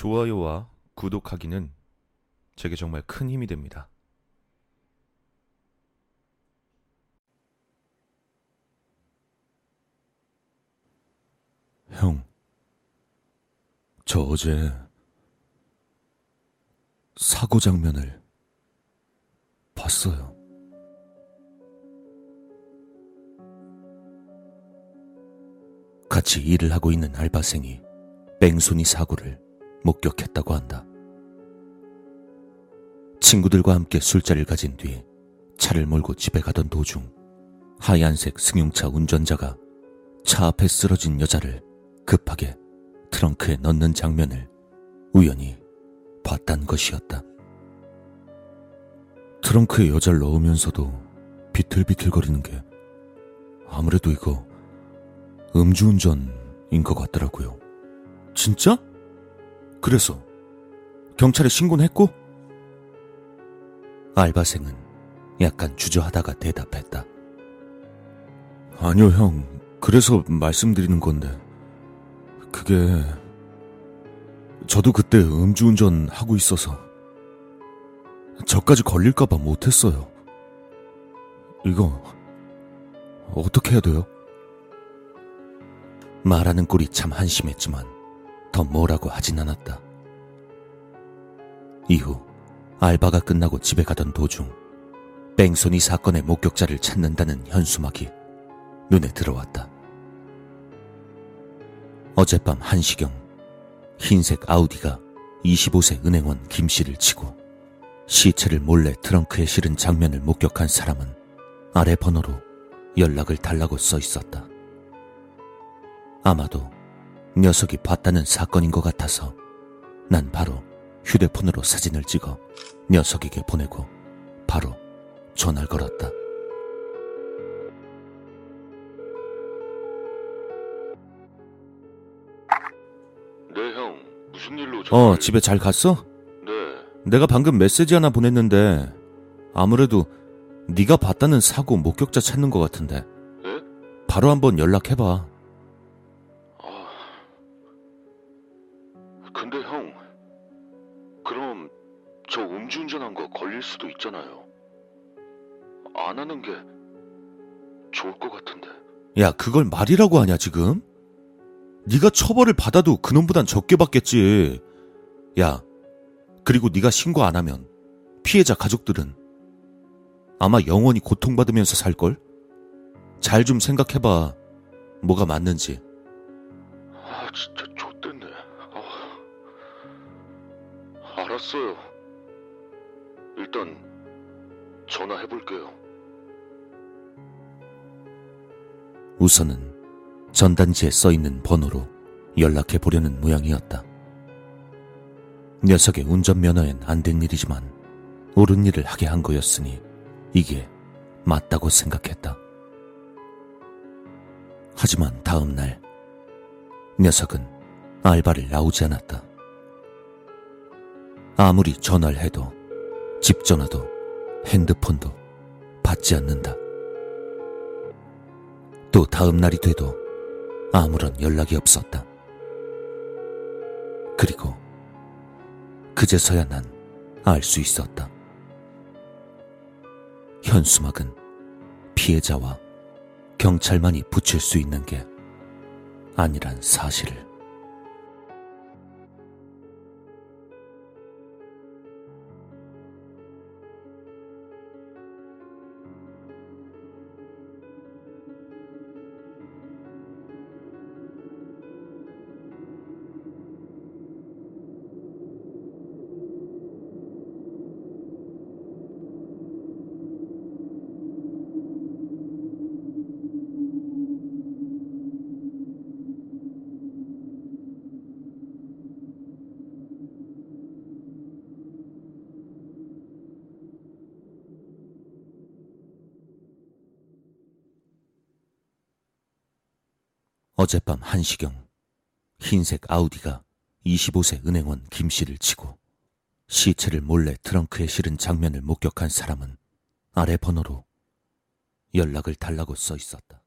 좋아요와 구독하기는 제게 정말 큰 힘이 됩니다. 형, 저 어제 사고 장면을 봤어요. 같이 일을 하고 있는 알바생이 뺑소니 사고를 목격했다고 한다. 친구들과 함께 술자리를 가진 뒤 차를 몰고 집에 가던 도중 하얀색 승용차 운전자가 차 앞에 쓰러진 여자를 급하게 트렁크에 넣는 장면을 우연히 봤단 것이었다. 트렁크에 여자를 넣으면서도 비틀비틀거리는 게 아무래도 이거 음주운전인 것 같더라고요. 진짜? 그래서 경찰에 신고는 했고? 알바생은 약간 주저하다가 대답했다. 아니요, 형. 그래서 말씀드리는 건데. 그게 저도 그때 음주운전 하고 있어서 저까지 걸릴까봐 못했어요. 이거 어떻게 해야 돼요? 말하는 꼴이 참 한심했지만 더 뭐라고 하진 않았다. 이후 알바가 끝나고 집에 가던 도중 뺑소니 사건의 목격자를 찾는다는 현수막이 눈에 들어왔다. 어젯밤 한시경 흰색 아우디가 25세 은행원 김 씨를 치고 시체를 몰래 트렁크에 실은 장면을 목격한 사람은 아래 번호로 연락을 달라고 써 있었다. 아마도 녀석이 봤다는 사건인 것 같아서 난 바로 휴대폰으로 사진을 찍어 녀석에게 보내고 바로 전화를 걸었다. 네, 형. 무슨 일로 어, 전화를... 집에 잘 갔어? 네. 내가 방금 메시지 하나 보냈는데 아무래도 네가 봤다는 사고 목격자 찾는 것 같은데 예? 바로 한번 연락해봐. 근데 형, 그럼 저 음주운전한 거 걸릴 수도 있잖아요. 안 하는 게 좋을 것 같은데. 야, 그걸 말이라고 하냐 지금? 네가 처벌을 받아도 그놈보단 적게 받겠지. 야, 그리고 네가 신고 안 하면 피해자 가족들은 아마 영원히 고통받으면서 살걸? 잘 좀 생각해봐. 뭐가 맞는지. 아, 진짜 알았어요. 일단 전화해볼게요. 우선은 전단지에 써 있는 번호로 연락해 보려는 모양이었다. 녀석의 운전면허엔 안 된 일이지만 옳은 일을 하게 한 거였으니 이게 맞다고 생각했다. 하지만 다음 날 녀석은 알바를 나오지 않았다. 아무리 전화를 해도 집 전화도 핸드폰도 받지 않는다. 또 다음 날이 돼도 아무런 연락이 없었다. 그리고 그제서야 난 알 수 있었다. 현수막은 피해자와 경찰만이 붙일 수 있는 게 아니란 사실을. 어젯밤 한시경 흰색 아우디가 25세 은행원 김 씨를 치고 시체를 몰래 트렁크에 실은 장면을 목격한 사람은 아래 번호로 연락을 달라고 써 있었다.